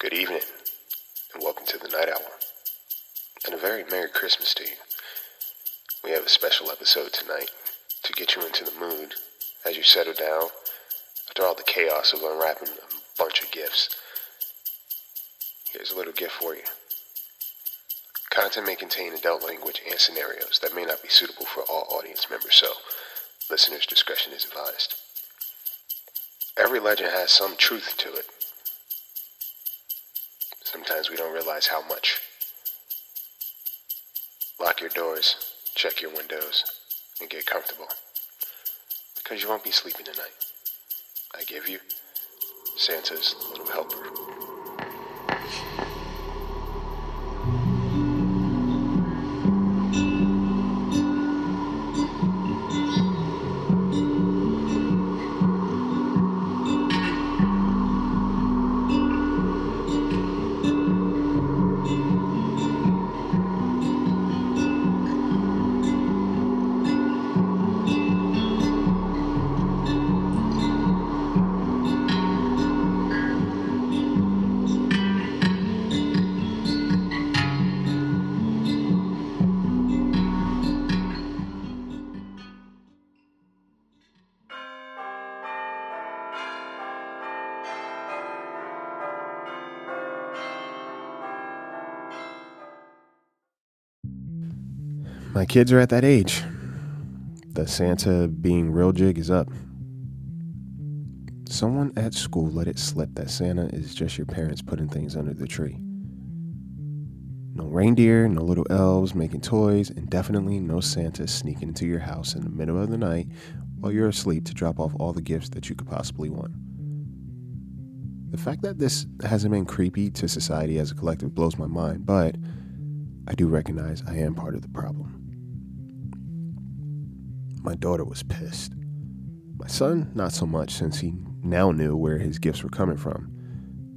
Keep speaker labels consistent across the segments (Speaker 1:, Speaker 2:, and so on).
Speaker 1: Good evening, and welcome to the Night Owl. And a very Merry Christmas to you. We have a special episode tonight to get you into the mood as you settle down after all the chaos of unwrapping a bunch of gifts. Here's a little gift for you. Content may contain adult language and scenarios that may not be suitable for all audience members, so listeners' discretion is advised. Every legend has some truth to it. Sometimes we don't realize how much. Lock your doors, check your windows, and get comfortable. Because you won't be sleeping tonight. I give you Santa's Little Helper. My kids are at that age. The Santa being real jig is up. Someone at school let it slip that Santa is just your parents putting things under the tree. No reindeer, no little elves making toys, and definitely no Santa sneaking into your house in the middle of the night while you're asleep to drop off all the gifts that you could possibly want. The fact that this hasn't been creepy to society as a collective blows my mind, but I do recognize I am part of the problem. My daughter was pissed. My son, not so much, since he now knew where his gifts were coming from.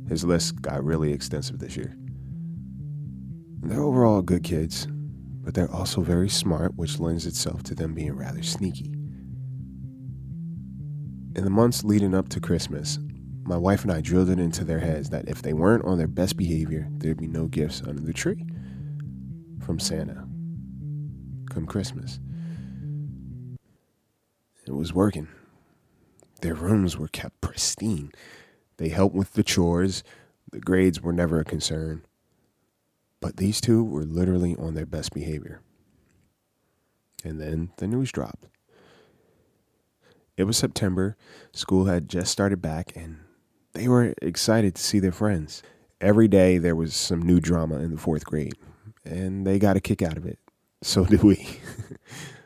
Speaker 1: His list got really extensive this year. They're overall good kids, but they're also very smart, which lends itself to them being rather sneaky. In the months leading up to Christmas, my wife and I drilled it into their heads that if they weren't on their best behavior, there'd be no gifts under the tree from Santa come Christmas. It was working. Their rooms were kept pristine. They helped with the chores. The grades were never a concern. But these two were literally on their best behavior. And then the news dropped. It was September. School had just started back, and they were excited to see their friends. Every day there was some new drama in the fourth grade, and they got a kick out of it. So did we.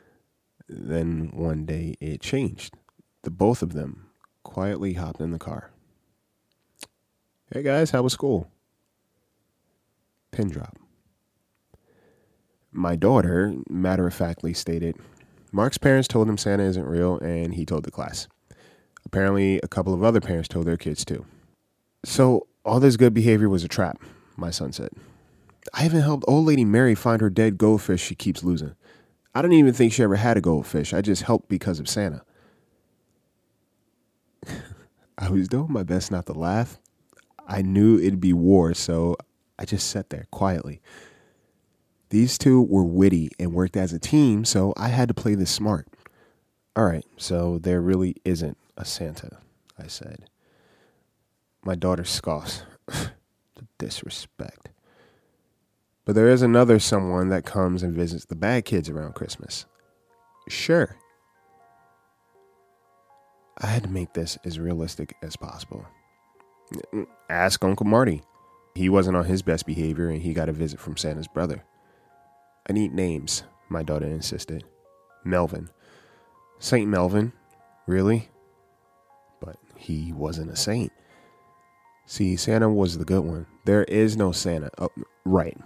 Speaker 1: then one day it changed. The both of them quietly hopped in the car. Hey guys, how was school? Pin drop. My daughter, matter of factly, stated Mark's parents told him Santa isn't real, and he told the class. Apparently, a couple of other parents told their kids too. So, all this good behavior was a trap, my son said. I even helped old lady Mary find her dead goldfish she keeps losing. I don't even think she ever had a goldfish. I just helped because of Santa. I was doing my best not to laugh. I knew it'd be war, so I just sat there quietly. These two were witty and worked as a team, so I had to play this smart. All right, so there really isn't a Santa, I said. My daughter scoffs. the disrespect. But there is another someone that comes and visits the bad kids around Christmas. Sure. I had to make this as realistic as possible. Ask Uncle Marty. He wasn't on his best behavior and he got a visit from Santa's brother. I need names, my daughter insisted. Melvin. Saint Melvin? Really? But he wasn't a saint. See, Santa was the good one. There is no Santa. Oh, right.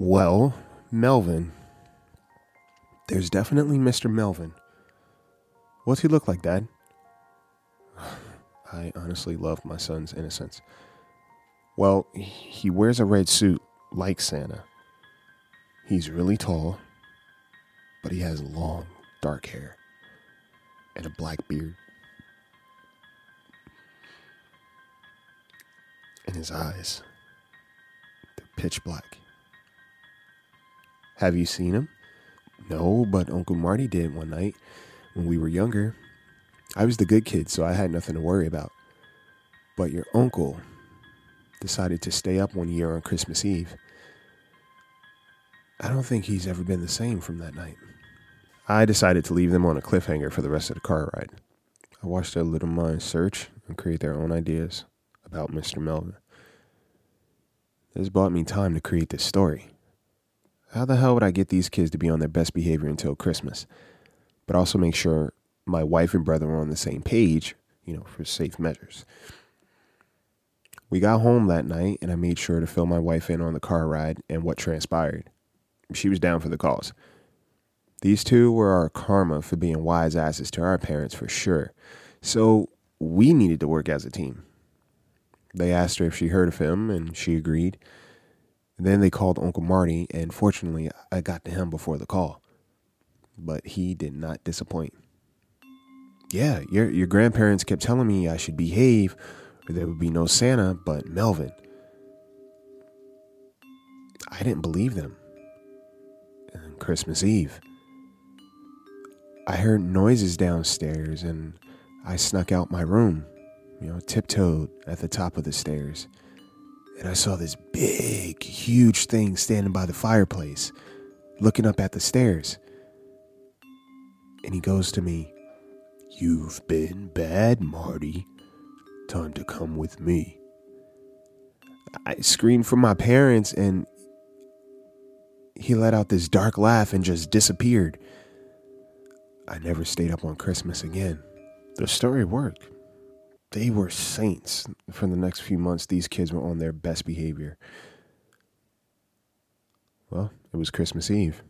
Speaker 1: Well, Melvin. There's definitely Mr. Melvin. What's he look like, Dad? I honestly love my son's innocence. Well, he wears a red suit like Santa. He's really tall, but he has long, dark hair and a black beard. And his eyes. They're pitch black. Have you seen him? No, but Uncle Marty did one night when we were younger. I was the good kid, so I had nothing to worry about. But your uncle decided to stay up one year on Christmas Eve. I don't think he's ever been the same from that night. I decided to leave them on a cliffhanger for the rest of the car ride. I watched their little minds search and create their own ideas about Mr. Melvin. This bought me time to create this story. How the hell would I get these kids to be on their best behavior until Christmas, but also make sure my wife and brother were on the same page, you know, for safe measures? We got home that night and I made sure to fill my wife in on the car ride and what transpired. She was down for the cause. These two were our karma for being wise asses to our parents for sure. So we needed to work as a team. They asked her if she heard of him, and she agreed. Then they called Uncle Marty, and fortunately, I got to him before the call. But he did not disappoint. Yeah, your your grandparents kept telling me I should behave, or there would be no Santa, but Melvin. I didn't believe them. And Christmas Eve, I heard noises downstairs, and I snuck out my room, you know, tiptoed at the top of the stairs. And I saw this big, huge thing standing by the fireplace, looking up at the stairs. And he goes to me, You've been bad, Marty. Time to come with me. I screamed for my parents, and he let out this dark laugh and just disappeared. I never stayed up on Christmas again. The story worked. They were saints. For the next few months, these kids were on their best behavior. Well, it was Christmas Eve.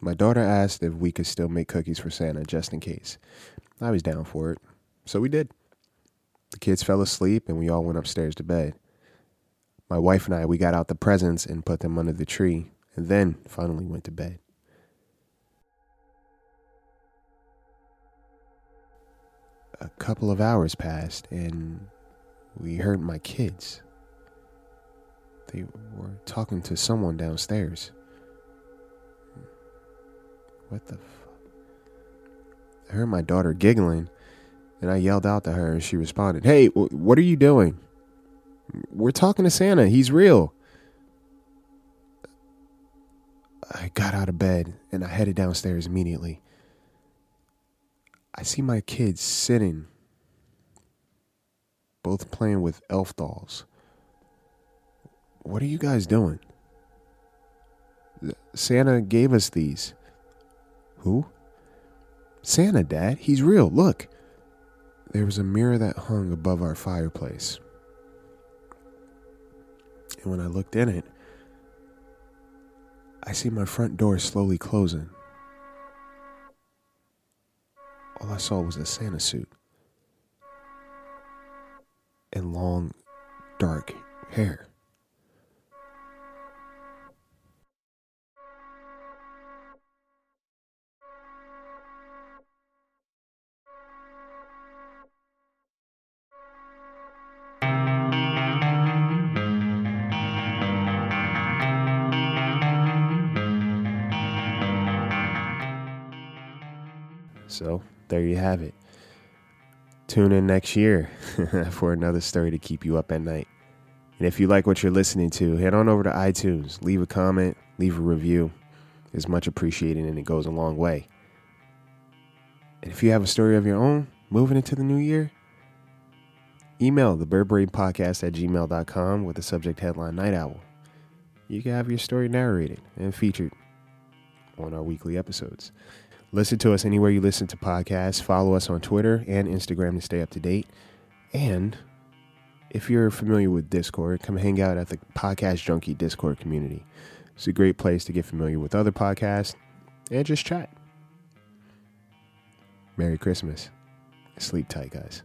Speaker 1: My daughter asked if we could still make cookies for Santa just in case. I was down for it, so we did. The kids fell asleep and we all went upstairs to bed. My wife and I, we got out the presents and put them under the tree, and then finally went to bed. A couple of hours passed and we heard my kids. They were talking to someone downstairs. What the? I heard my daughter giggling and I yelled out to her and she responded, Hey, w- what are you doing? We're talking to Santa. He's real. I got out of bed and I headed downstairs immediately. I see my kids sitting, both playing with elf dolls. What are you guys doing? Santa gave us these. Who? Santa, Dad. He's real. Look. There was a mirror that hung above our fireplace. And when I looked in it, I see my front door slowly closing. All I saw was a Santa suit and long, dark hair. So there you have it. Tune in next year for another story to keep you up at night. And if you like what you're listening to, head on over to iTunes, leave a comment, leave a review. It's much appreciated and it goes a long way. And if you have a story of your own moving into the new year, email the Podcast at gmail.com with the subject headline Night Owl. You can have your story narrated and featured on our weekly episodes. Listen to us anywhere you listen to podcasts. Follow us on Twitter and Instagram to stay up to date. And if you're familiar with Discord, come hang out at the Podcast Junkie Discord community. It's a great place to get familiar with other podcasts and just chat. Merry Christmas. Sleep tight, guys.